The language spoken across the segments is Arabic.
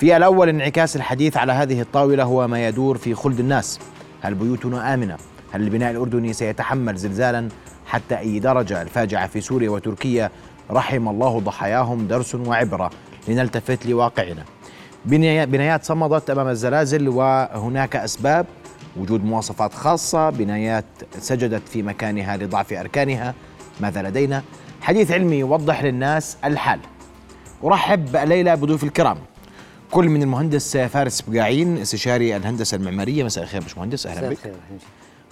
في الأول انعكاس الحديث على هذه الطاولة هو ما يدور في خلد الناس. هل بيوتنا آمنة؟ هل البناء الأردني سيتحمل زلزالا حتى أي درجة؟ الفاجعة في سوريا وتركيا رحم الله ضحاياهم درس وعبرة لنلتفت لواقعنا. بنايات صمدت أمام الزلازل وهناك أسباب. وجود مواصفات خاصة. بنايات سجدت في مكانها لضعف أركانها. ماذا لدينا؟ حديث علمي يوضح للناس الحال. أرحب الليلة بضيوف الكرام. كل من المهندس فارس بقاعين استشاري الهندسة المعمارية. مساء الخير مهندس أهلا بك.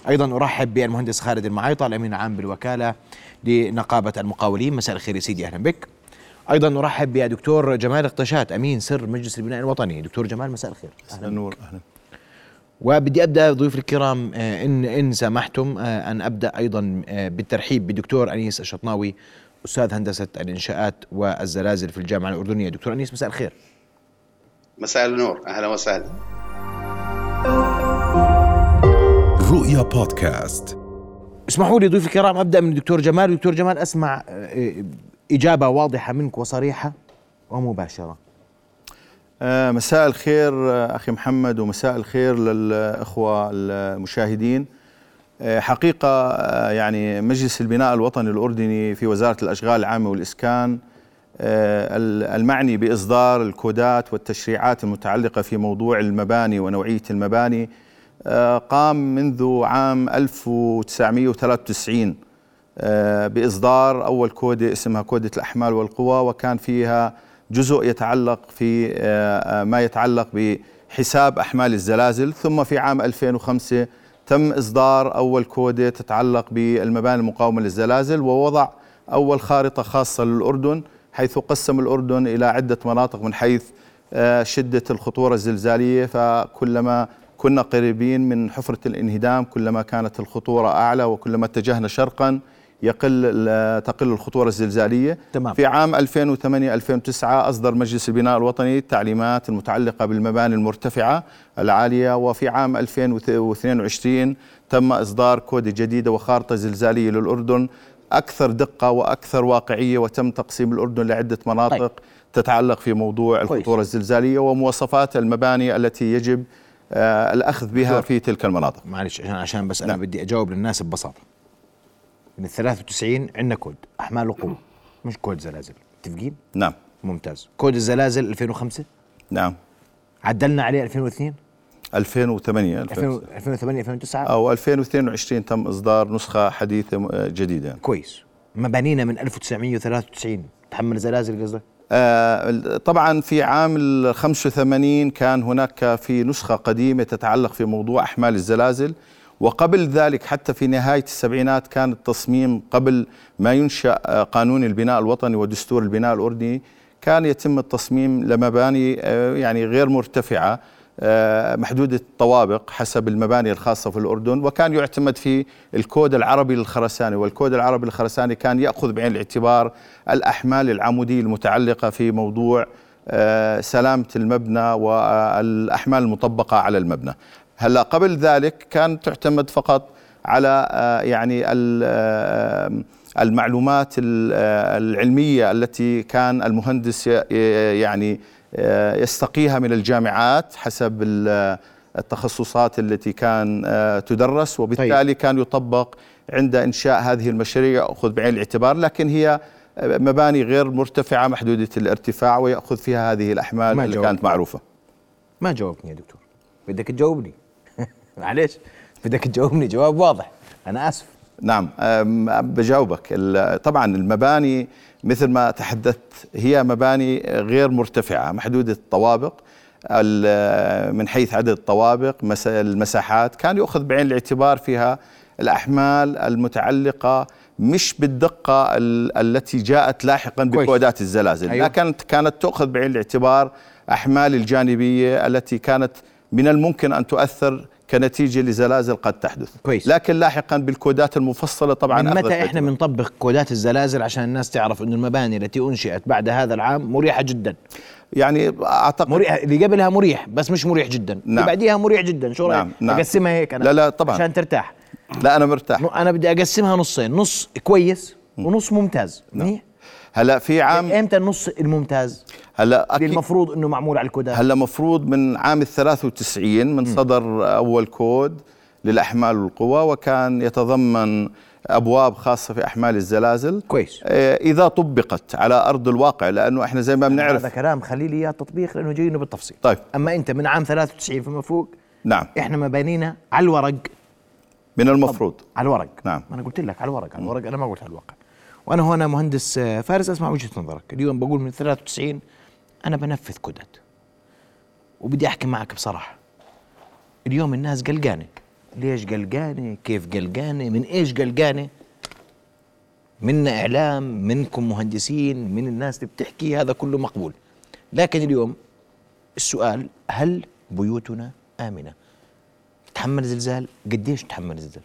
أيضا أرحب بالمهندس خالد المعيطة الأمين العام بالوكالة لنقابة المقاولين. مساء الخير يا سيدي أهلا بك. أيضا أرحب بدكتور جمال اقتشات أمين سر مجلس البناء الوطني. دكتور جمال مساء الخير. أهلا نور أهلا. وبدي أبدأ ضيوف الكرام آه، إن إن سمحتم آه، أن أبدأ أيضا آه، بالترحيب بالدكتور أنيس الشطناوي أستاذ هندسة الإنشاءات والزلازل في الجامعة الأردنية. دكتور أنيس مساء الخير. مساء النور. أهلا وسهلا. رؤيا بودكاست. اسمحوا لي ضيوف الكرام أبدأ من الدكتور جمال. دكتور جمال أسمع إجابة واضحة منك وصريحة ومباشرة. آه، مساء الخير آه، أخي محمد ومساء الخير للأخوة المشاهدين. آه، حقيقة يعني مجلس البناء الوطني الأردني في وزارة الأشغال العامة والإسكان المعني بإصدار الكودات والتشريعات المتعلقة في موضوع المباني ونوعية المباني قام منذ عام 1993 بإصدار أول كودة اسمها كودة الأحمال والقوى وكان فيها جزء يتعلق في آه، آه، ما يتعلق بحساب أحمال الزلازل. ثم في عام 2005 تم إصدار أول كودة تتعلق بالمباني المقاومة للزلازل ووضع أول خارطة خاصة للأردن. حيث قسم الأردن إلى عدة مناطق من حيث آه، شدة الخطورة الزلزالية فكلما كنا قريبين من حفرة الانهدام كلما كانت الخطورة أعلى وكلما اتجهنا شرقا يقل تقل الخطورة الزلزالية تمام. في عام 2008 2009 أصدر مجلس البناء الوطني التعليمات المتعلقة بالمباني المرتفعة العالية وفي عام 2022 تم إصدار كود جديده وخارطة زلزالية للأردن أكثر دقة وأكثر واقعية وتم تقسيم الأردن لعدة مناطق طيب. تتعلق في موضوع الخطورة الزلزالية ومواصفات المباني التي يجب آه الأخذ بها في تلك المناطق. معلش عشان بس أنا نعم. بدي أجاوب للناس ببساطة. من ال 93 عندنا كود أحمال وقوه مش كود زلازل. متفقين؟ نعم. ممتاز. كود الزلازل 2005 نعم. عدلنا عليه 2002 2008 2008 2009 أو 2022 تم إصدار نسخة حديثة جديدة. كويس. مبانينا من 1993 تحمل زلازل قصدك؟ آه طبعا في عام ال 85 كان هناك في نسخة قديمة تتعلق في موضوع أحمال الزلازل. وقبل ذلك حتى في نهاية السبعينات كان التصميم قبل ما ينشأ آه، قانون البناء الوطني ودستور البناء الأردني. كان يتم التصميم لمباني آه، يعني غير مرتفعة. آه، محدودة الطوابق حسب المباني الخاصة في الأردن وكان يعتمد في الكود العربي للخرساني والكود العربي للخرساني كان يأخذ بعين الاعتبار الأحمال العمودية المتعلقة في موضوع سلامة المبنى والأحمال المطبقة على المبنى. هلأ قبل ذلك كانت تعتمد فقط على آه، يعني آه، المعلومات آه، العلمية التي كان المهندس يعني يستقيها من الجامعات حسب التخصصات التي كان تدرس وبالتالي طيب. كان يطبق عند إنشاء هذه المشاريع ياخذ بعين الاعتبار لكن هي مباني غير مرتفعة محدودة الارتفاع ويأخذ فيها هذه الأحمال اللي كانت معروفة. ما جاوبني يا دكتور. بدك تجاوبني. معلش بدك تجاوبني. جواب واضح. أنا آسف. نعم بجاوبك. طبعا المباني مثل ما تحدثت هي مباني غير مرتفعة محدودة الطوابق. من حيث عدد الطوابق المساحات كان يؤخذ بعين الاعتبار فيها الأحمال المتعلقة مش بالدقة التي جاءت لاحقا بكودات الزلازل أيوة. لكن كانت تؤخذ بعين الاعتبار أحمال الجانبية التي كانت من الممكن أن تؤثر كنتيجة لزلازل قد تحدث. كويس. لكن لاحقا بالكودات المفصلة طبعا من متى إحنا بنطبق كودات الزلازل عشان الناس تعرف إنه المباني التي أنشئت بعد هذا العام مريحة جدا؟ يعني اعتقد مريح اللي قبلها مريح بس مش مريح جدا. نعم. اللي بعديها مريح جدا. شو رأيك؟ نعم. نعم. أقسمها هيك أنا لا لا طبعا. عشان ترتاح. لا أنا مرتاح. أنا بدي أقسمها نصين. نص كويس ونص ممتاز. نعم. هلأ في عام إمتى النص الممتاز؟ هلا اللي المفروض إنه معمول على الكودات. هلا مفروض من عام ال 93 من صدر أول كود للأحمال والقوى وكان يتضمن أبواب خاصة في أحمال الزلازل. كويس. آه، إذا طبقت على أرض الواقع لأنه إحنا زي ما بنعرف هذا كلام خلي لي إياه تطبيق لأنه جايينه بالتفصيل. طيب. أما أنت من عام 93 فما فوق نعم. إحنا مبانينا على الورق. من المفروض. على الورق. نعم. ما أنا قلت لك على الورق على الورق أنا ما قلت على الواقع. وأنا هنا مهندس آه، فارس أسمع وجهة نظرك. اليوم بقول من 93 أنا بنفذ كودات وبدي أحكي معك بصراحة. اليوم الناس قلقانة. ليش قلقانة؟ كيف قلقانة؟ من إيش قلقانة؟ منا إعلام منكم مهندسين من الناس اللي بتحكي هذا كله مقبول. لكن اليوم السؤال هل بيوتنا آمنة؟ تحمل زلزال؟ قديش تحمل زلزال؟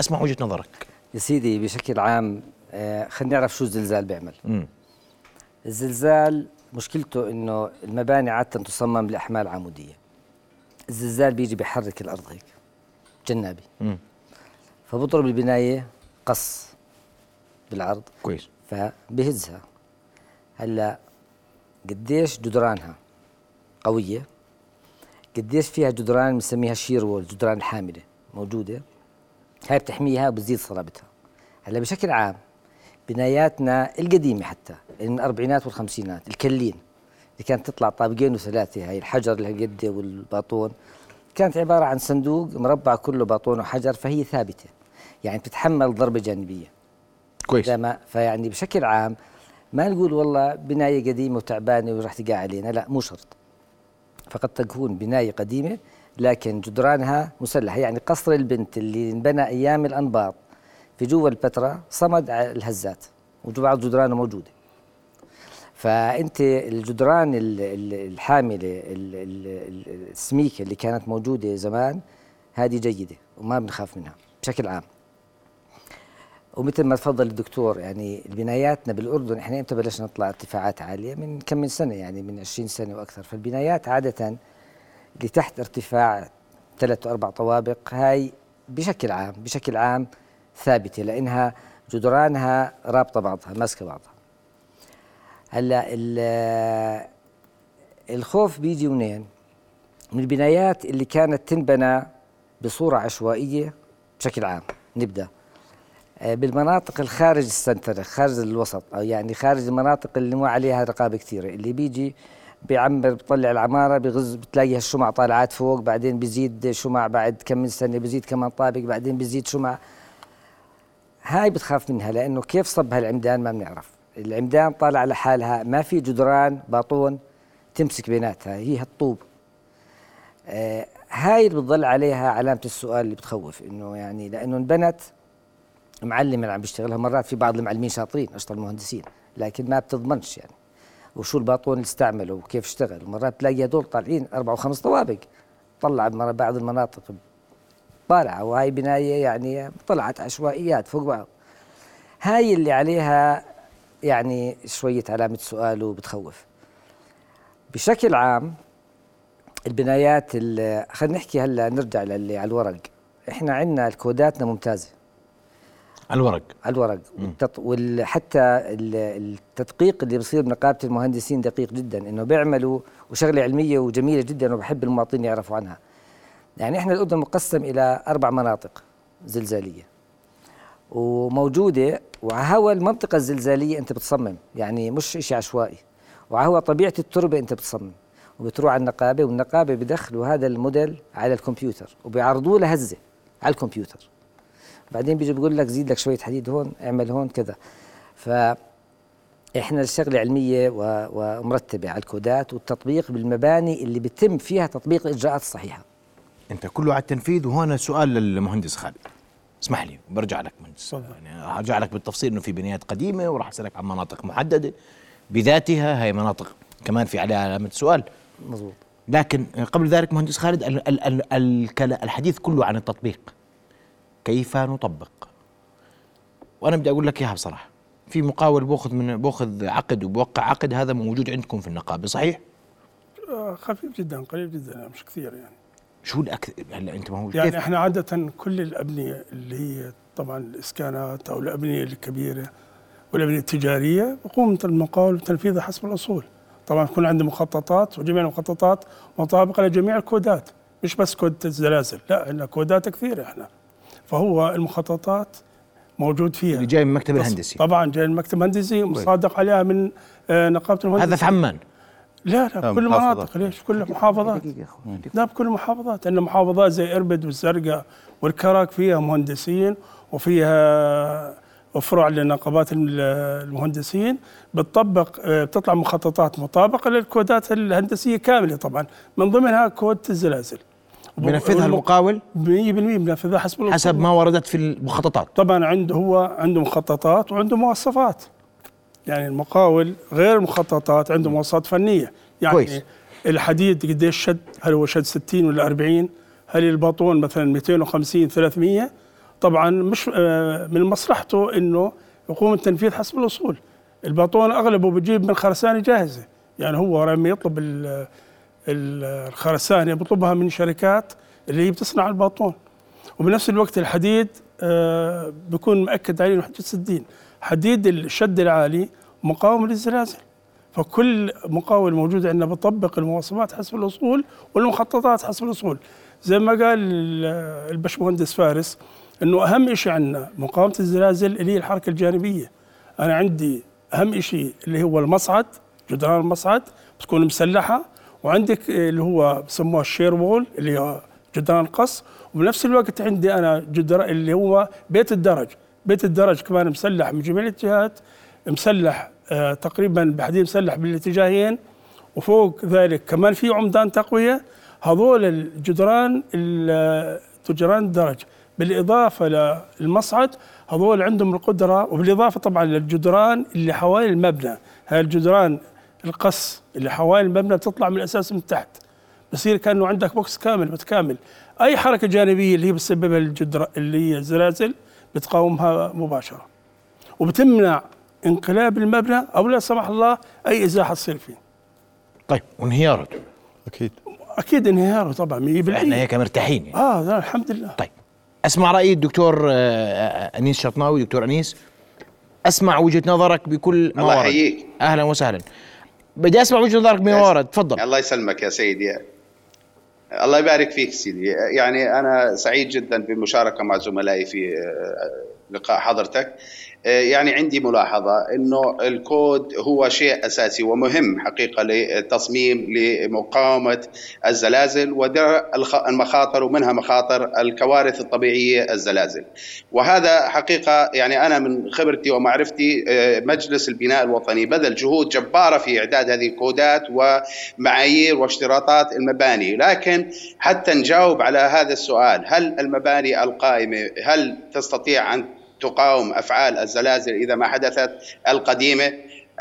أسمع وجهة نظرك. يا سيدي بشكل عام آه خلينا نعرف شو الزلزال بيعمل. الزلزال مشكلته إنه المباني عادة تصمم لأحمال عمودية. الزلزال بيجي بيحرك الأرض هيك جنابي. مم. فبضرب البناية قص بالعرض. كويس. فبهزها. هلأ قديش جدرانها قوية قديش فيها جدران بنسميها shear wall جدران الحاملة موجودة. هاي بتحميها وبتزيد صلابتها. هلأ بشكل عام بناياتنا القديمة حتى اللي من الأربعينات والخمسينات الكلين اللي كانت تطلع طابقين وثلاثة هاي الحجر اللي هالقد والباطون. كانت عبارة عن صندوق مربع كله باطون وحجر فهي ثابتة يعني بتتحمل ضربة جانبية. كويس. ما فيعني بشكل عام ما نقول والله بناية قديمة وتعبانة وراح تقع علينا لا مو شرط. فقد تكون بناية قديمة لكن جدرانها مسلحة يعني قصر البنت اللي انبنى أيام الأنباط. في جوا البتراء صمد الهزات وبعض جدرانه موجودة. فأنت الجدران ال- ال- الحاملة ال- ال- ال- السميكه اللي كانت موجودة زمان هذه جيدة وما بنخاف منها بشكل عام. ومثل ما تفضل الدكتور يعني بناياتنا بالأردن إحنا إمتى بلشنا نطلع ارتفاعات عالية؟ من كم من سنة يعني من 20 سنة وأكثر. فالبنايات عادة اللي تحت ارتفاع ثلاث واربع طوابق هاي بشكل عام بشكل عام ثابتة لأنها جدرانها رابطة بعضها ماسكة بعضها. هلأ ال- الخوف بيجي منين؟ من البنايات اللي كانت تنبنى بصورة عشوائية بشكل عام. نبدأ. آه، بالمناطق الخارج السنتر خارج الوسط أو يعني خارج المناطق اللي مو عليها رقابة كثيرة اللي بيجي بيعمر بيطلع العمارة بغز بتلاقي هالشمع طالعات فوق بعدين بيزيد شمع بعد كم من سنة بيزيد كمان طابق بعدين بيزيد شمع. هاي بتخاف منها لأنه كيف صب هالعمدان ما بنعرف. العمدان طالعه لحالها ما في جدران باطون تمسك بيناتها هي هالطوب. آه هاي اللي بتضل عليها علامة السؤال اللي بتخوف إنه يعني لأنه انبنت معلم اللي عم بيشتغلها مرات في بعض المعلمين شاطرين أشطر المهندسين لكن ما بتضمنش يعني. وشو الباطون اللي استعمله وكيف اشتغل؟ مرات تلاقي هدول طالعين أربع وخمس طوابق طلع بعض المناطق طالعة وهي بناية يعني طلعت عشوائيات فوق بعض. هاي اللي عليها يعني شوية علامة سؤال وبتخوف. بشكل عام البنايات ال- خلينا نحكي هلا نرجع للي على الورق. إحنا عندنا الكوداتنا ممتازة. على الورق؟ على الورق. والتط... وحتى التدقيق اللي بصير بنقابه المهندسين دقيق جدا إنه بيعملوا وشغلة علمية وجميلة جدا وبحب المواطنين يعرفوا عنها. يعني إحنا الأردن مقسم إلى أربع مناطق زلزالية. وموجودة وهوا المنطقة الزلزالية أنت بتصمم يعني مش شيء عشوائي. وهوا طبيعة التربة أنت بتصمم. وبتروح على النقابة والنقابة بدخلوا هذا الموديل على الكمبيوتر وبيعرضوه لهزة على الكمبيوتر. بعدين بيجي بيقول لك زيد لك شوية حديد هون اعمل هون كذا ف إحنا الشغلة علمية ومرتبة على الكودات والتطبيق بالمباني اللي بيتم فيها تطبيق الإجراءات الصحيحة انت كله على التنفيذ وهون سؤال للمهندس خالد. اسمح لي برجع لك مهندس. يعني ارجع لك بالتفصيل إنه في بنايات قديمة وراح أسألك عن مناطق محددة. بذاتها هي مناطق كمان في عليها علامة سؤال. مزبوط لكن قبل ذلك مهندس خالد ال- ال- ال- الكلا- الحديث كله عن التطبيق. كيف نطبق؟ وأنا بدي أقول لك إياها بصراحة. في مقاول بأخذ من بأخذ عقد وبوقع عقد هذا موجود عندكم في النقابة صحيح؟ آه، خفيف جدا قليل جدا مش كثير يعني. شو الاكثر هلا أنت ما هو يعني كيف؟ إحنا عادة كل الأبنية اللي هي طبعا الإسكانات أو الأبنية الكبيرة والأبنية التجارية يقوم المقاول بتنفيذها حسب الأصول. طبعا يكون عنده مخططات وجميع المخططات مطابقة لجميع الكودات مش بس كود الزلازل لا عندنا كودات كثيرة إحنا. فهو المخططات موجود فيها. اللي جاي من المكتب الهندسي. طبعا جاي المكتب الهندسي مصادق عليها من آه، نقابة المهندسين هذا في عمان لا لا لا، بكل محافظات. المناطق ليش؟ كل محافظات. لا بكل المحافظات عندنا محافظات زي إربد والزرقاء والكرك فيها مهندسين وفيها وفروع لنقابات الم- المهندسين. بتطبق بتطلع مخططات مطابقة للكودات الهندسية كاملة طبعا. من ضمنها كود الزلازل. بنفذها المقاول؟ 100% بنفذها حسب. حسب ما وردت في المخططات. طبعا عنده هو عنده مخططات وعنده مواصفات. يعني المقاول غير المخططات عنده مواصفات فنية. يعني كويس. الحديد قديش شد؟ هل هو شد 60 ولا 40 هل الباطون مثلا 250 300 طبعا مش آه، من مصلحته إنه يقوم التنفيذ حسب الأصول. الباطون أغلبه بجيب من خرسانة جاهزة. يعني هو لما يطلب ال- ال- الخرسانة بيطلبها من شركات اللي هي بتصنع الباطون. وبنفس الوقت الحديد آه، بيكون مأكد عليه إنه حديد سدين حديد الشد العالي مقاوم للزلازل. فكل مقاول موجود عندنا بطبق المواصفات حسب الأصول والمخططات حسب الأصول. زي ما قال ال- البشمهندس فارس إنه أهم شيء عندنا مقاومة الزلازل اللي هي الحركة الجانبية. أنا عندي أهم شيء اللي هو المصعد جدران المصعد بتكون مسلحة وعندك اللي هو بسموه الشير وول اللي هو جدران القص وبنفس الوقت عندي أنا جدران اللي هو بيت الدرج. بيت الدرج كمان مسلح من جميع الاتجاهات مسلح آه تقريبا بحديد مسلح بالاتجاهين وفوق ذلك كمان في عمدان تقوية. هذول الجدران ال- جدران الدرج بالإضافة للمصعد هذول عندهم القدرة وبالإضافة طبعا للجدران اللي حوالي المبنى. هاي الجدران القص اللي حوالي المبنى بتطلع من الأساس من تحت. بصير كأنه عندك بوكس كامل متكامل. أي حركة جانبية اللي هي بتسببها الجدر اللي هي الزلازل بتقاومها مباشرة. وبتمنع انقلاب المبنى أو لا سمح الله أي إزاحة تصير فيه. طيب وانهيارته أكيد. أكيد انهياره طبعا 100% إحنا هيك مرتاحين يعني. آه لا الحمد لله. طيب أسمع رأي الدكتور آه، آه، أنيس شطناوي دكتور أنيس. أسمع وجهة نظرك بكل ما الله ورد يحييك. أهلا وسهلا. بدي أسمع وجهة نظرك بما ورد تفضل. الله يسلمك يا سيدي. الله يبارك فيك سيدي. يعني أنا سعيد جدا بالمشاركة مع زملائي في آه، لقاء حضرتك. يعني عندي ملاحظة أنه الكود هو شيء أساسي ومهم حقيقة للتصميم لمقاومة الزلازل ودرء المخاطر ومنها مخاطر الكوارث الطبيعية الزلازل. وهذا حقيقة يعني أنا من خبرتي ومعرفتي آه، مجلس البناء الوطني بذل جهود جبارة في إعداد هذه الكودات ومعايير واشتراطات المباني. لكن حتى نجاوب على هذا السؤال هل المباني القائمة هل تستطيع أن تقاوم أفعال الزلازل إذا ما حدثت القديمة.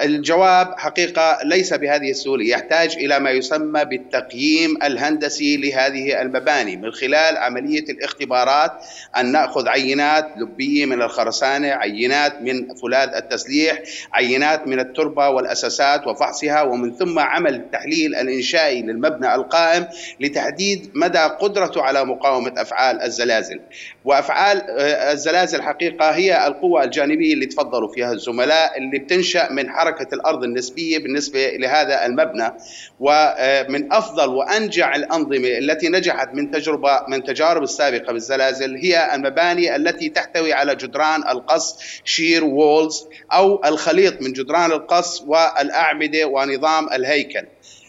الجواب حقيقة ليس بهذه السهولة يحتاج إلى ما يسمى بالتقييم الهندسي لهذه المباني من خلال عملية الاختبارات أن نأخذ عينات لبية من الخرسانة عينات من فولاذ التسليح عينات من التربة والأساسات وفحصها ومن ثم عمل التحليل الإنشائي للمبنى القائم لتحديد مدى قدرته على مقاومة أفعال الزلازل. وأفعال آه، الزلازل حقيقة هي القوى الجانبية اللي تفضلوا فيها الزملاء اللي بتنشأ من حركة الأرض النسبية بالنسبة لهذا المبنى ومن أفضل وأنجع الأنظمة التي نجحت من تجربة من تجارب السابقة بالزلازل هي المباني التي تحتوي على جدران القص shear walls أو الخليط من جدران القص والأعمدة ونظام الهيكل.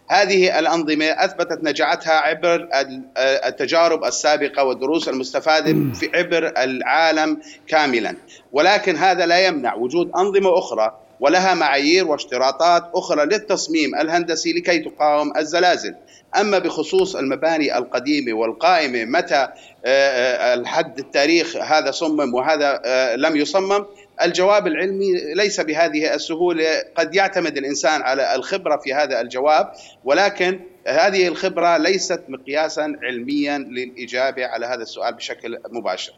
هذه الأنظمة أثبتت نجاعتها عبر ال- التجارب السابقة والدروس المستفادة في عبر العالم كاملا. ولكن هذا لا يمنع وجود أنظمة أخرى ولها معايير واشتراطات أخرى للتصميم الهندسي لكي تقاوم الزلازل. أما بخصوص المباني القديمة والقائمة متى آه، آه، الحد التاريخ هذا صمم وهذا آه، لم يصمم الجواب العلمي ليس بهذه السهولة. قد يعتمد الإنسان على الخبرة في هذا الجواب ولكن هذه الخبرة ليست مقياسا علميا للإجابة على هذا السؤال بشكل مباشر.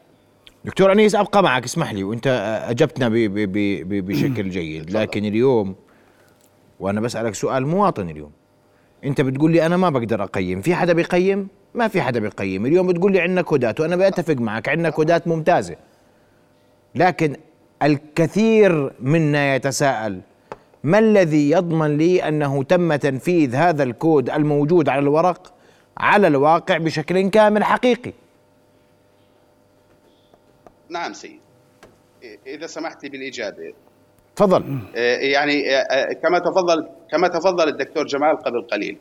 دكتور أنيس أبقى معك اسمح لي. وأنت أجبتنا ب- ب- ب- ب- بشكل جيد. لكن اليوم وأنا بسألك سؤال مواطن اليوم. أنت بتقول لي أنا ما بقدر أقيم. في حدا بيقيم؟ ما في حدا بيقيم. اليوم بتقول لي عندنا كودات وأنا بتفق معك عندنا كودات ممتازة. لكن الكثير منا يتساءل ما الذي يضمن لي أنه تم تنفيذ هذا الكود الموجود على الورق على الواقع بشكل كامل حقيقي؟ نعم سيد. إذا سمحت بالإجابة. تفضل. آه، يعني آه، آه، كما تفضل كما تفضل الدكتور جمال قبل قليل.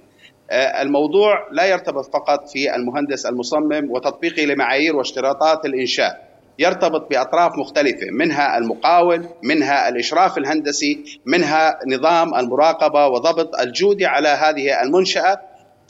الموضوع لا يرتبط فقط في المهندس المصمم وتطبيقه لمعايير واشتراطات الإنشاء. يرتبط بأطراف مختلفة منها المقاول منها الإشراف الهندسي منها نظام المراقبة وضبط الجودة على هذه المنشاه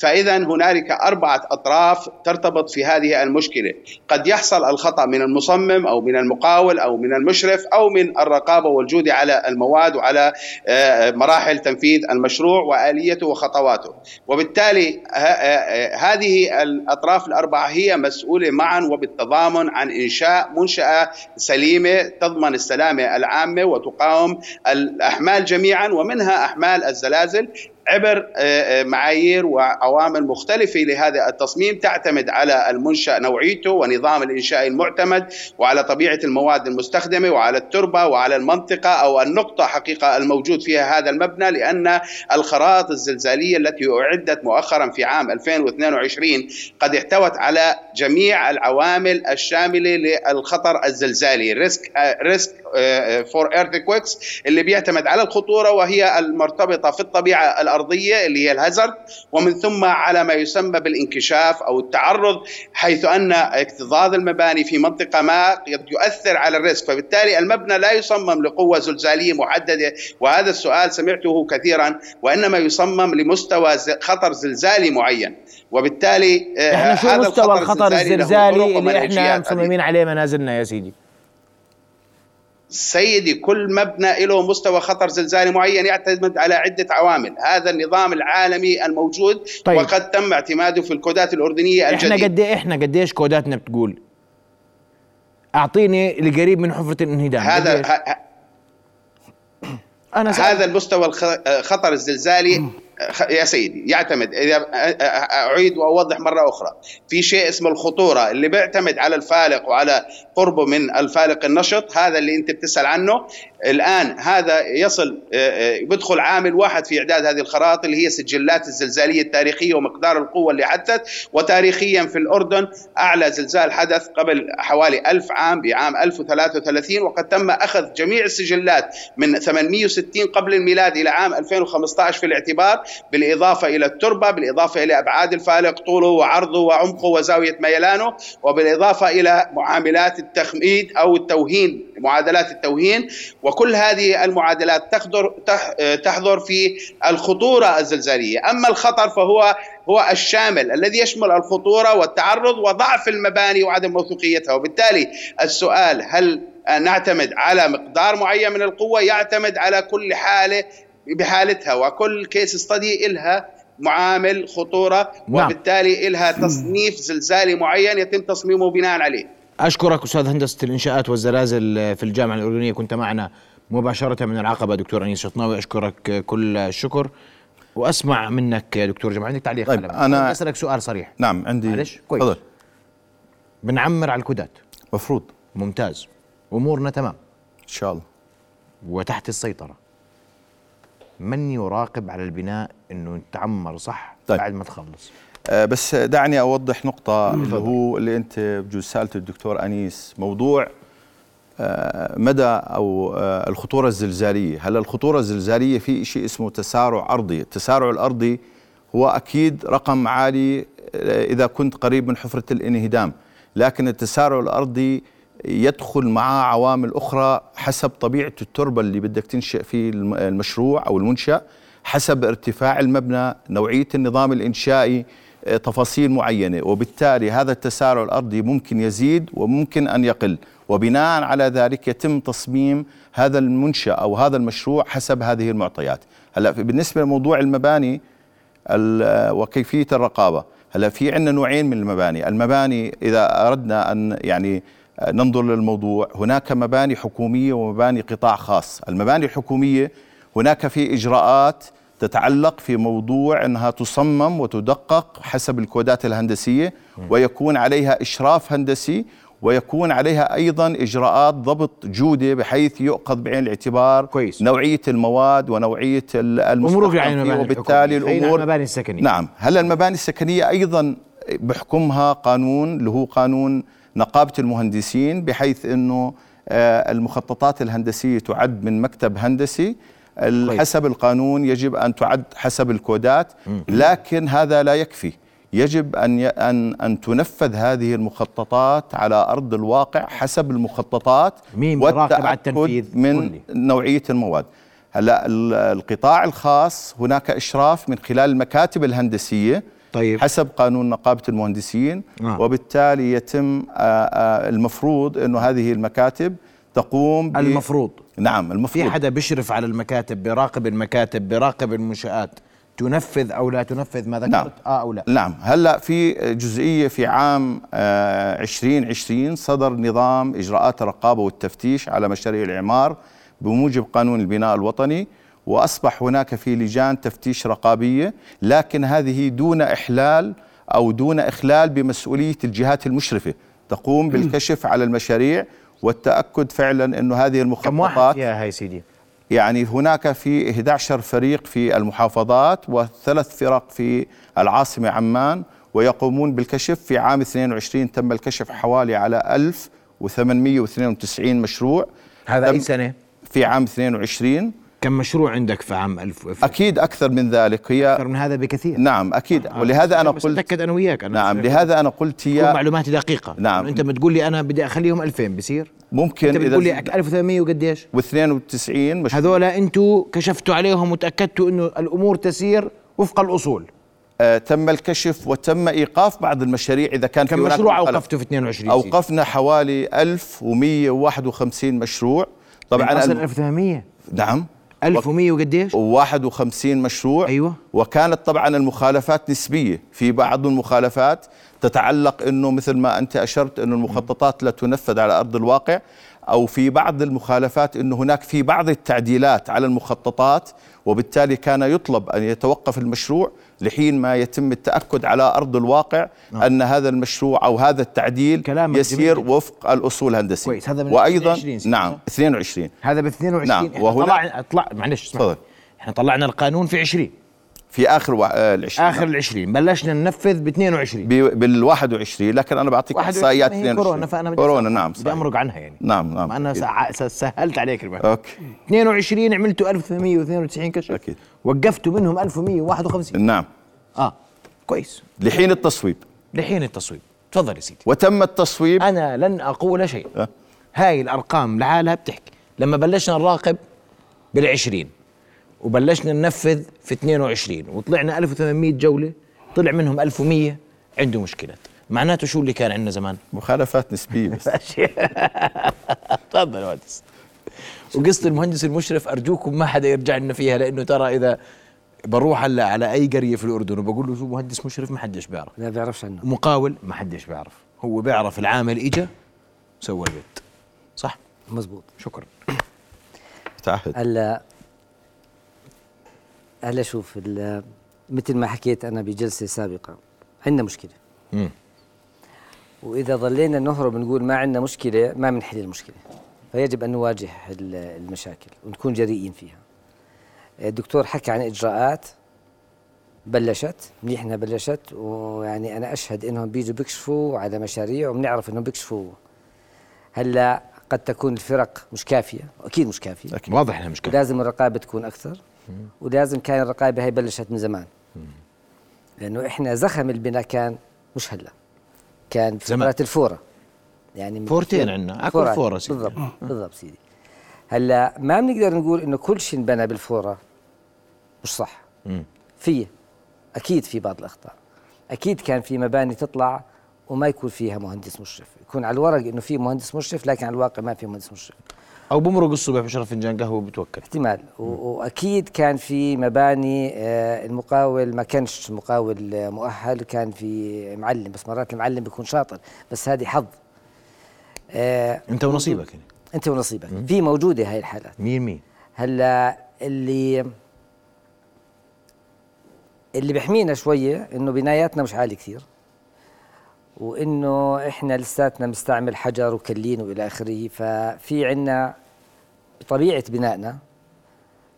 فإذا هنالك أربعة أطراف ترتبط في هذه المشكلة. قد يحصل الخطأ من المصمم أو من المقاول أو من المشرف أو من الرقابة والجودة على المواد وعلى آه، مراحل تنفيذ المشروع وآليته وخطواته. وبالتالي آه، هذه الأطراف الأربعة هي مسؤولة معا وبالتضامن عن إنشاء منشأة سليمة تضمن السلامة العامة وتقاوم الأحمال جميعا ومنها أحمال الزلازل عبر آه، آه، معايير وعوامل مختلفة لهذا التصميم تعتمد على المنشأ نوعيته ونظام الإنشاء المعتمد وعلى طبيعة المواد المستخدمة وعلى التربة وعلى المنطقة أو النقطة حقيقة الموجود فيها هذا المبنى لأن الخرائط الزلزالية التي أعدت مؤخرا في عام 2022 قد احتوت على جميع العوامل الشاملة للخطر الزلزالي risk risk for earthquakes اللي بيعتمد على الخطورة وهي المرتبطة في الطبيعة الأرضية اللي هي ال hazard ومن ثم على ما يسمى بالانكشاف أو التعرض حيث أن اكتظاظ المباني في منطقة ما قد يؤثر على ال risk. فبالتالي المبنى لا يصمم لقوة زلزالية محددة وهذا السؤال سمعته كثيرا وإنما يصمم لمستوى خطر زلزالي معين. وبالتالي آه، إحنا شو هذا مستوى الخطر الزلزالي اللي إحنا مصممين عليه؟ منازلنا يا سيدي سيدي كل مبنى له مستوى خطر زلزالي معين يعتمد على عدة عوامل. هذا النظام العالمي الموجود طيب. وقد تم اعتماده في الكودات الأردنية الجديدة. إحنا قد إيه- إحنا قديش كوداتنا بتقول؟ أعطيني القريب من حفرة الانهدام. هذا أنا هذا المستوى الخطر الزلزالي. يا سيدي يعتمد إذا أعيد وأوضح مرة أخرى. في شيء اسمه الخطورة اللي بيعتمد على الفالق وعلى قربه من الفالق النشط هذا اللي أنت بتسأل عنه. الآن هذا يصل بدخل عامل واحد في إعداد هذه الخرائط اللي هي سجلات الزلزالية التاريخية ومقدار القوة اللي حدثت. وتاريخيا في الأردن أعلى زلزال حدث قبل حوالي ألف عام بعام 1033 وقد تم أخذ جميع السجلات من 860 قبل الميلاد إلى عام 2015 في الاعتبار. بالإضافة إلى التربة بالإضافة إلى أبعاد الفالق طوله وعرضه وعمقه وزاوية ميلانه وبالإضافة إلى معاملات التخميد أو التوهين معادلات التوهين. وكل هذه المعادلات تحضر تحضر في الخطورة الزلزالية، أما الخطر فهو هو الشامل الذي يشمل الخطورة والتعرض وضعف المباني وعدم موثوقيتها، وبالتالي السؤال هل نعتمد على مقدار معين من القوة؟ يعتمد على كل حالة بحالتها وكل كيس ستدي إلها معامل خطورة نعم. وبالتالي إلها تصنيف زلزالي معين يتم تصميمه بناء عليه. أشكرك أستاذ هندسة الإنشاءات والزلازل في الجامعة الأردنية. كنت معنا مباشرة من العقبة دكتور أنيس شطناوي. أشكرك كل الشكر وأسمع منك يا دكتور جمال. عندك تعليق طيب أنا أسألك سؤال صريح. نعم عندي معلش؟ كويس. تفضل. بنعمر على الكودات. مفروض. ممتاز. أمورنا تمام. إن شاء الله. وتحت السيطرة. من يراقب على البناء إنه تعمر صح طيب. بعد ما تخلص؟ آه بس دعني أوضح نقطة اللي هو اللي أنت بجوز سألته الدكتور أنيس موضوع آه مدى أو آه الخطورة الزلزالية. هلا الخطورة الزلزالية في شيء اسمه تسارع أرضي؟ التسارع الأرضي هو أكيد رقم عالي آه، إذا كنت قريب من حفرة الانهدام. لكن التسارع الأرضي يدخل معاه عوامل أخرى حسب طبيعة التربة اللي بدك تنشئ فيه المشروع أو المنشأ حسب ارتفاع المبنى نوعية النظام الإنشائي آه، تفاصيل معينة. وبالتالي هذا التسارع الأرضي ممكن يزيد وممكن أن يقل. وبناء على ذلك يتم تصميم هذا المنشأ أو هذا المشروع حسب هذه المعطيات. هلأ بالنسبة لموضوع المباني وكيفية الرقابة هلأ في عندنا نوعين من المباني. المباني إذا أردنا أن يعني ننظر للموضوع. هناك مباني حكومية ومباني قطاع خاص. المباني الحكومية هناك في إجراءات تتعلق في موضوع أنها تصمم وتدقق حسب الكودات الهندسية ويكون عليها إشراف هندسي ويكون عليها أيضا إجراءات ضبط جودة بحيث يؤخذ بعين الاعتبار كويس. نوعية المواد ونوعية ال- المستخدم يعني وبالتالي الأمور المباني السكنية. نعم. هلا المباني السكنية أيضا بحكمها قانون اللي هو قانون نقابة المهندسين بحيث إنه آه، المخططات الهندسية تعد من مكتب هندسي. حسب القانون يجب أن تعد حسب الكودات لكن هذا لا يكفي يجب أن أن أن تنفذ هذه المخططات على أرض الواقع حسب المخططات مين بيراقب على التنفيذ؟ من. نوعية المواد هلا ال- القطاع الخاص هناك إشراف من خلال المكاتب الهندسية طيب. حسب قانون نقابة المهندسين آه. وبالتالي يتم آه، آه، المفروض إنه هذه المكاتب تقوم المفروض نعم في المفروض حدا بيشرف على المكاتب بيراقب المكاتب بيراقب المنشآت تنفذ أو لا تنفذ ما ذكرت نعم. آه أو لا نعم هلأ في جزئية في عام آه، 2020 صدر نظام إجراءات الرقابة والتفتيش على مشاريع الإعمار بموجب قانون البناء الوطني وأصبح هناك في لجان تفتيش رقابية لكن هذه دون إحلال أو دون إخلال بمسؤولية الجهات المشرفة. تقوم بالكشف على المشاريع والتأكد فعلا إنه هذه كم المخططات فيها هاي سيدي؟ يعني هناك في 11 فريق في المحافظات وثلاث فرق في العاصمة عمان ويقومون بالكشف. في عام 22 تم الكشف حوالي على 1892 مشروع. هذا أي سنة؟ في عام 22 كم مشروع عندك في عام 1000 أكيد أكثر من ذلك. هي أكثر من هذا بكثير. نعم أكيد. ولهذا أنا قلت أتأكد أنا وياك أنا نعم مش- لهذا أنا قلت هي معلوماتي دقيقة. نعم. أنت بتقول لي أنا بدي اخليهم 2000 بصير ممكن أنت بتقول لي إذا 1800 وقديش؟ و92 مشروع هذول أنتم كشفتوا عليهم وتأكدتوا إنه الأمور تسير وفق الأصول. آه تم الكشف وتم إيقاف بعض المشاريع إذا كان كم مشروع. أوقفتوا في 22 سيدي؟ أوقفنا حوالي 1151 مشروع. طبعا طبعا أصل الم- 1800 نعم. 1100 وقديش؟ 51 مشروع. أيوة. وكانت طبعا المخالفات نسبية. في بعض المخالفات تتعلق إنه مثل ما أنت أشرت إنه المخططات لا تنفذ على أرض الواقع أو في بعض المخالفات إنه هناك في بعض التعديلات على المخططات وبالتالي كان يطلب أن يتوقف المشروع لحين ما يتم التأكد على أرض الواقع أن هذا المشروع أو هذا التعديل كلامك يسير جميل. وفق الأصول الهندسية كويس، هذا من وأيضا 22 صح؟ نعم 22 هذا ب 22 نعم، وهنا- طلعنا طلع معلش. تفضل. إحنا طلعنا القانون في 20 في آخر وا- آه، العشرين. آخر ال 20 بلشنا ننفذ ب 22 بال 21 لكن أنا بعطيك 21 احصائيات ما هي 22 كورونا فأنا بدي كورونا نعم بدي صحيح. امرق عنها يعني. نعم نعم. أنا سع- سهلت عليك الموضوع أوكي. 22 عملتوا 1892 كشف. أكيد. وقفتوا منهم 1151 نعم. آه كويس. لحين التصويب. لحين التصويب. تفضل يا سيدي. وتم التصويب. أنا لن أقول شيء. أه. هاي الأرقام لحالها بتحكي. لما بلشنا نراقب بال20 وبلشنا ننفذ في 22 وطلعنا 1800 جولة طلع منهم 1100 عنده مشكلات معناته شو اللي كان عندنا زمان؟ مخالفات نسبية بس. تفضل يا مهندس. وقصة المهندس المشرف أرجوكم ما حدا يرجع لنا فيها لأنه ترى إذا بروح هلا على أي قرية في الأردن وبقول له شو مهندس مشرف ما حدش بيعرف. لا بيعرفش عنه. مقاول ما حدش بيعرف. هو بيعرف العامل إجا سوى البيت. صح؟ مزبوط شكرا. تعهد. هلا هلا شوف ال- مثل ما حكيت أنا بجلسة سابقة عندنا مشكلة. مم. وإذا ظلينا نهرب نقول ما عندنا مشكلة ما بنحل المشكلة. فيجب أن نواجه ال- المشاكل ونكون جريئين فيها. الدكتور حكى عن إجراءات بلشت منيح إنها بلشت ويعني أنا أشهد إنهم بيجوا بيكشفوا على مشاريع وبنعرف إنهم بيكشفوا. هلأ قد تكون الفرق مش كافية أكيد مش كافية. أكيد. واضح إنها مشكله ولازم الرقابة تكون أكثر. ولازم كان الرقابة هي بلشت من زمان. لأنه إحنا زخم البناء كان مش هلا. كان في زمان. فترات الفورة. يعني فورتين عنا، أكل فورات. فورة. سيدي. بالضبط. بالضبط سيدي. هلا ما بنقدر نقول إنه كل شيء انبنى بالفورة مش صح. في. أكيد في بعض الأخطاء. أكيد كان في مباني تطلع وما يكون فيها مهندس مشرف. يكون على الورق إنه في مهندس مشرف لكن على الواقع ما في مهندس مشرف. أو بمرق الصبح بشرب فنجان قهوة وبتوكل احتمال. وأكيد كان في مباني آه، المقاول ما كانش مقاول آه، مؤهل كان في معلم بس مرات المعلم بيكون شاطر بس هذه حظ. آه، أنت ونصيبك يعني. أنت ونصيبك. في موجودة هاي الحالات. مين مين؟ هلا اللي اللي بيحمينا شوية إنه بناياتنا مش عالية كثير وإنه إحنا لساتنا مستعمل حجر وكلين وإلى آخره ففي عنا بطبيعة بنائنا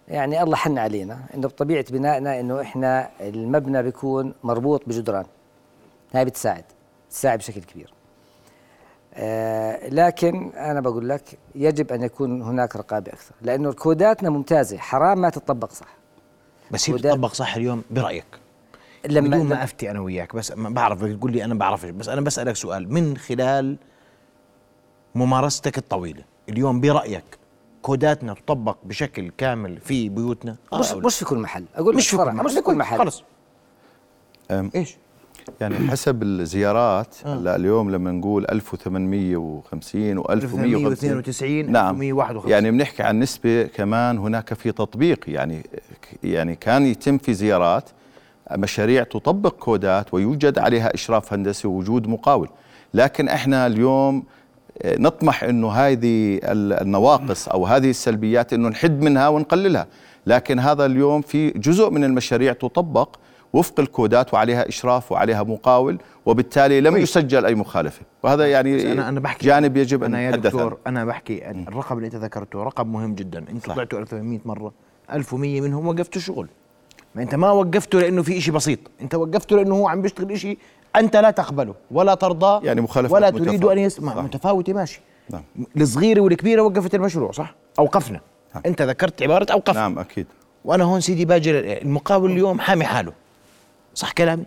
يعني الله حن علينا إنه بطبيعة بنائنا إنه إحنا المبنى بيكون مربوط بجدران. هاي بتساعد تساعد بشكل كبير. آه لكن أنا بقول لك يجب أن يكون هناك رقابة أكثر لأنه كوداتنا ممتازة حرام ما تطبق صح. بس هي بتطبق صح اليوم برأيك؟ لما بدون ما أفتي أنا وياك بس ما بعرف تقول لي أنا بعرفش بس أنا بسألك سؤال. من خلال ممارستك الطويلة اليوم برأيك كوداتنا تطبق بشكل كامل في بيوتنا؟ آه مش لا؟ مش في كل محل. أقول مش في كل محل. مش في كل محل. خلص أم، إيش؟ يعني حسب الزيارات آه. هلا اليوم لما نقول 1850 و 1150 1192 نعم. 1151 يعني بنحكي عن نسبة كمان هناك في تطبيق يعني يعني كان يتم في زيارات مشاريع تطبق كودات ويوجد عليها إشراف هندسي ووجود مقاول. لكن إحنا اليوم آه، نطمح إنه هذه ال- النواقص أو هذه السلبيات إنه نحد منها ونقللها. لكن هذا اليوم في جزء من المشاريع تطبق وفق الكودات وعليها إشراف وعليها مقاول وبالتالي لم يسجل أي مخالفه وهذا بس يعني أنا أنا بحكي جانب يجب أن أنا يا دكتور. أنا بحكي الرقم اللي انت ذكرته رقم مهم جدا. انت صح. طلعتوا 1800 مرة 1100 منهم وقفتوا الشغل ما أنت ما وقفته لأنه في شيء بسيط. أنت وقفته لأنه هو عم بيشتغل شيء أنت لا تقبله ولا ترضى يعني مخالفات ولا تريد متفاوتة. أن يسمع. صح. متفاوته ماشي. نعم. الصغيره والكبيره وقفت المشروع صح؟ أوقفنا. نعم. أنت ذكرت عبارة أوقفنا. نعم أكيد. وأنا هون سيدي باجي لل- المقاول اليوم حامي حاله. صح كلامي؟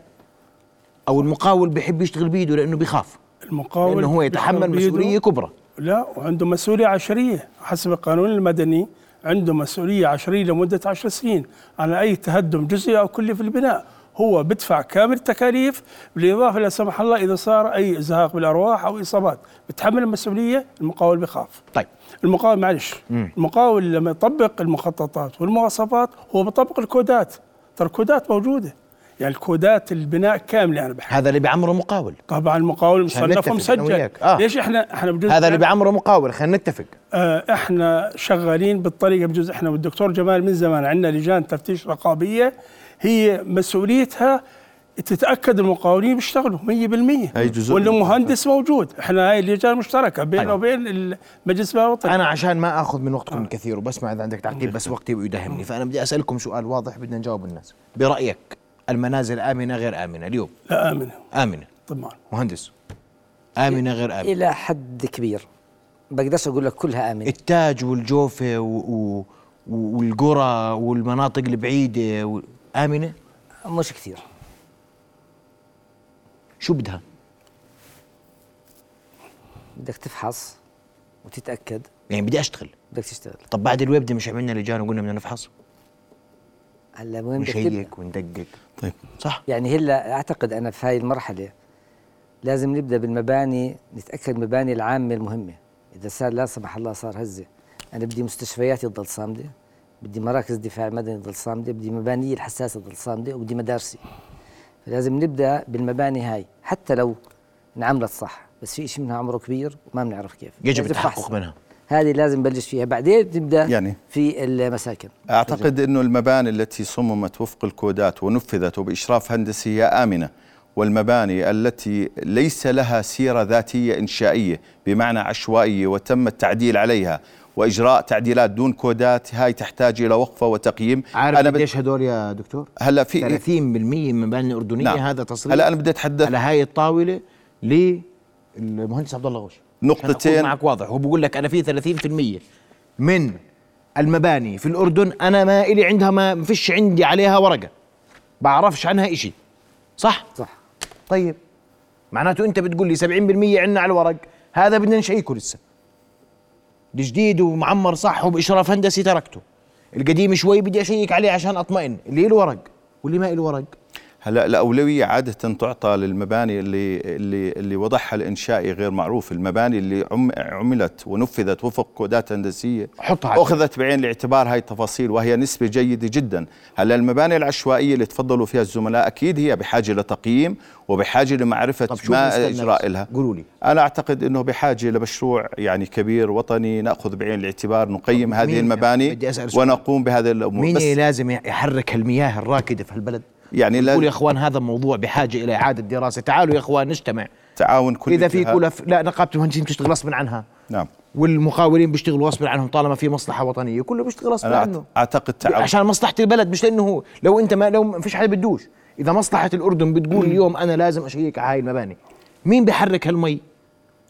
أو المقاول بيحب يشتغل بايده لأنه بيخاف. المقاول لأنه هو يتحمل بإيده. مسؤولية كبرى. لا وعنده مسؤولية عشرية حسب القانون المدني. عنده مسؤولية عشرية لمدة عشر سنين على أي تهدم جزئي أو كلي في البناء. هو بدفع كامل التكاليف بالإضافة لا سمح الله إذا صار أي إزهاق بالأرواح أو إصابات بتحمل المسؤولية المقاول بخاف طيب. المقاول معلش المقاول لما يطبق المخططات والمواصفات هو بيطبق الكودات ترى الكودات موجودة. يعني الكودات البناء كاملة أنا بحكي. هذا اللي بيعمره مقاول. طبعا المقاول مصنف ومسجل. آه. ليش إحنا إحنا بجوز هذا اللي بيعمره مقاول خلينا نتفق. آه، إحنا شغالين بالطريقة بجوز إحنا والدكتور جمال من زمان عندنا لجان تفتيش رقابية. هي مسؤوليتها تتأكد المقاولين بيشتغلوا 100% هي جزء ولا من مهندس موجود. إحنا هاي اللجان مشتركة بيننا. وبين المجلس الوطني. أنا عشان ما آخذ من وقتكم الكثير وبسمع إذا عندك تعقيب بس وقتي يداهمني فأنا بدي أسألكم سؤال واضح بدنا نجاوب الناس. برأيك المنازل آمنة غير آمنة اليوم؟ لا آمنة. آمنة. طبعا. مهندس. آمنة غير آمنة. إلى حد كبير. بقدرش أقول لك كلها آمنة. التاج والجوفة و... و... والقرى والمناطق البعيدة و... آمنة؟ مش كثير. شو بدها؟ بدك تفحص وتتأكد. يعني بدي أشتغل. بدك تشتغل. طب بعد الويب مش عملنا لجان وقلنا بدنا نفحص؟ هلا وين بدك وندقق. طيب. صح. يعني هلا أعتقد أنا في هاي المرحلة لازم نبدأ بالمباني نتأكد المباني العامة المهمة. إذا صار لا سمح الله صار هزة. أنا بدي مستشفياتي تضل صامدة. بدي مراكز دفاع مدني تضل صامده بدي مباني الحساسة تضل صامده وبدي مدارسي. فلازم نبدأ بالمباني هاي حتى لو انعملت صح. بس في شيء منها عمره كبير ما بنعرف كيف. يجب التحقق. منها. هذه لازم نبلش فيها. بعدين تبدا يعني. في المساكن. أعتقد إنه المباني التي صممت وفق الكودات ونفذت وباشراف هندسي هي آمنة. والمباني التي ليس لها سيرة ذاتية إنشائية بمعنى عشوائية وتم التعديل عليها. وإجراء تعديلات دون كودات هاي تحتاج إلى وقفة وتقييم. عارف أنا قديش هدول يا دكتور؟ هلأ في 30% من المباني الأردنية نعم. هذا تصريح هلأ أنا بدي اتحدث على هاي الطاولة للمهندس عبد الله غوش. نقطتين. معك واضح. هو بقول لك أنا في 30% من المباني في الأردن أنا ما إلي عندها ما فيش عندي عليها ورقة. بعرفش عنها إشي. صح؟ صح. طيب. معناته أنت بتقول لي 70% عندنا على الورق هذا بدنا نشيكه لسه. الجديد ومعمر صح وبإشراف هندسي تركته. القديم شوي بدي أشيك عليه عشان أطمئن. اللي له ورق واللي ما له ورق هلا الاولويه عادة تعطى للمباني اللي اللي اللي وضعها الإنشائي غير معروف، المباني اللي عم عملت ونفذت وفق كودات هندسية حطها أخذت بعين الاعتبار هاي التفاصيل وهي نسبة جيدة جدا، هلا المباني العشوائية اللي تفضلوا فيها الزملاء أكيد هي بحاجة لتقييم وبحاجة لمعرفة طب شو ما اجراء؟ لها قولوا لي. أنا أعتقد إنه بحاجة لمشروع يعني كبير وطني نأخذ بعين الاعتبار نقيم هذه مين- المباني. ونقوم بهذه الأمور. مين لازم يحرك المياه الراكدة في البلد يعني لا يقول يا أخوان هذا موضوع بحاجة إلى إعادة دراسة. تعالوا يا أخوان نجتمع. تعاون كل إذا في. كلف لا نقابة المهندسين بتشتغل غصبا عنها. نعم. والمقاولين بيشتغلوا غصبا عنهم طالما في مصلحة وطنية. كله بيشتغل غصبا عنه. أعتقد تعاون عشان مصلحة البلد مش لأنه هو لو أنت ما لو ما فيش حدا بدوش إذا مصلحة الأردن بتقول اليوم أنا لازم أشيك على هاي المباني. مين بيحرك هالمي؟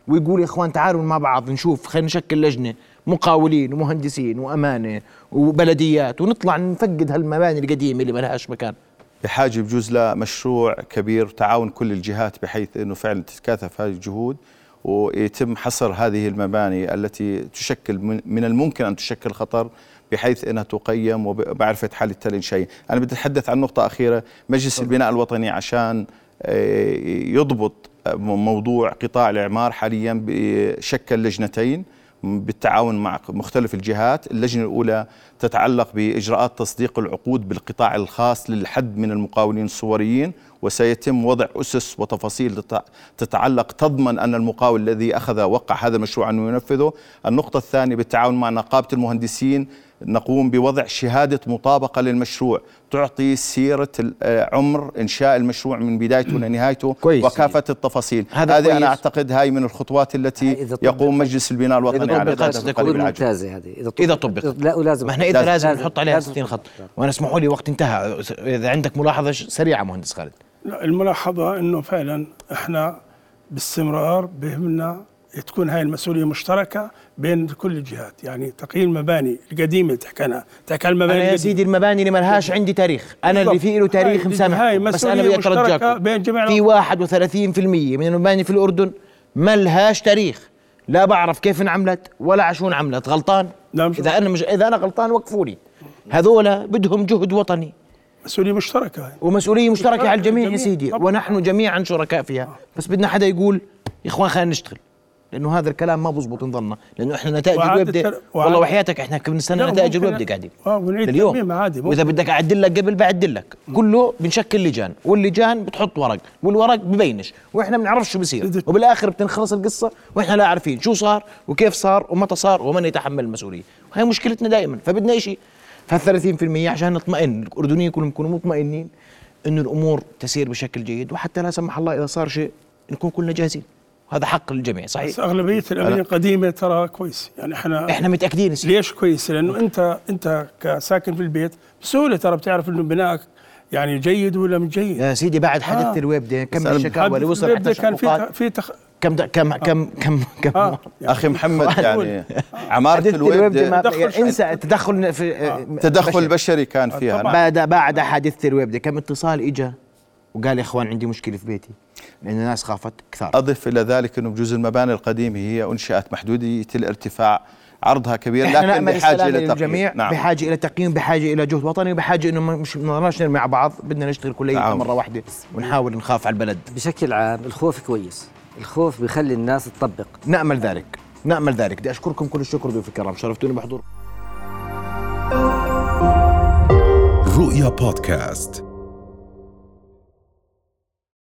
ويقول يا أخوان تعالوا مع بعض نشوف خلينا نشكل لجنة. مقاولين ومهندسين وأمانة وبلديات ونطلع نفقد هالمباني القديمة اللي ما لهاش مكان. بحاجة بجوز لمشروع كبير تعاون كل الجهات بحيث إنه فعلا تتكاثف هذه الجهود ويتم حصر هذه المباني التي تشكل من الممكن أن تشكل خطر بحيث إنها تقيم ومعرفه حال الانشائيه، أنا بدي أتحدث عن نقطة أخيرة، مجلس البناء الوطني عشان آه، يضبط موضوع قطاع الإعمار حاليا بشكل لجنتين. بالتعاون مع مختلف الجهات. اللجنة الأولى تتعلق بإجراءات تصديق العقود بالقطاع الخاص للحد من المقاولين الصوريين وسيتم وضع أسس وتفاصيل تت- تتعلق تضمن أن المقاول الذي أخذ وقع هذا المشروع أنه ينفذه. النقطة الثانية بالتعاون مع نقابة المهندسين نقوم بوضع شهادة مطابقة للمشروع. تعطي سيرة آه، عمر إنشاء المشروع من بدايته لنهايته كويس. وكافة التفاصيل. هذا هذه كويس. أنا أعتقد هاي من الخطوات التي إذا يقوم مجلس البناء الوطني إذا على. ممتازة هذه. إذا إذا طبقت. لا ولازم ما إحنا إذا لازم. لازم- نحط عليها لازم. 60 خط. وأنا اسمحوا لي وقت انتهى. إذا عندك ملاحظة ش- سريعة مهندس خالد. لا الملاحظة أنه فعلا إحنا باستمرار بهمنا تكون هاي المسؤولية مشتركة بين كل الجهات. يعني تقييم المباني القديمة تحكي عنها تحكي عن المباني أنا يا. سيدي المباني اللي ما لهاش عندي تاريخ. أنا اللي. فيه له تاريخ مسامح هاي بس أنا بدي اترجاكم بين جميع في 31% من المباني في الأردن ما لهاش تاريخ. لا بعرف كيف انعملت ولا عشان انعملت. غلطان؟ لا، مش إذا أنا مش إذا أنا غلطان وقفوني. هذولا بدهم جهد وطني. مسؤولية مشتركة هاي. ومسؤولية مشتركة مشتركة على الجميع يا. سيدي. طبعاً. ونحن جميعا شركاء فيها. بس بدنا حدا يقول يا إخوان خلينا نشتغل. لأنه هذا الكلام ما بزبط نظننا لأنه إحنا نتائج اللويبدة والله وحياتك إحنا كنا نستنى لا، نتائج اللويبدة قاعدين. آه، ونعيد ترميم عادي، وإذا. بدك أعدل لك قبل بعدل لك. كله بنشكل لجان واللجان بتحط ورق والورق ببينش وإحنا بنعرفش شو بصير وبالآخر بتنخلص القصة وإحنا لا عارفين شو صار وكيف صار ومتى صار ومن يتحمل المسؤولية. وهي مشكلتنا دائما. فبدنا شيء فال 30% عشان نطمئن الأردنيين كلهم يكونوا مطمئنين إنه الأمور تسير بشكل جيد وحتى لا سمح الله إذا صار شيء نكون كلنا جاهزين. وهذا حق للجميع بس صحيح أغلبية الأماني القديمة ترى كويس يعني إحنا إحنا متأكدين. ليش كويس؟ لأنه أنت أنت كساكن في البيت بسهولة ترى بتعرف إنه بنائك يعني جيد ولا مش جيد يا سيدي بعد حدث آه. الويب ده كم. الشكاوى اللي وصل حتى كان في في تخ... كم د- كم كم كم كم آه يعني أخي محمد يعني عمارة حدث اللويبدة اللويبدة ما تدخل يعني انسى في بشري. كان فيها طبعاً. بعد بعد حادثة اللويبدة كم اتصال اجى وقال يا إخوان عندي مشكلة في بيتي لأن الناس خافت كثار. أضف إلى ذلك إنه بجوز المباني القديمة هي إنشاءات محدودة الارتفاع عرضها كبير لكن بحاجة إلى تقييم. نعم. بحاجة إلى تقييم بحاجة إلى جهد وطني بحاجة إنه ما- مش نقدرش نرمي على بعض بدنا نشتغل كليا تعاون. مرة واحدة ونحاول نخاف على البلد. بشكل عام الخوف كويس. الخوف بيخلي الناس تطبق. نأمل ذلك نأمل ذلك. بدي أشكركم كل الشكر ضيوف الكرام شرفتوني بحضور. رؤيا بودكاست.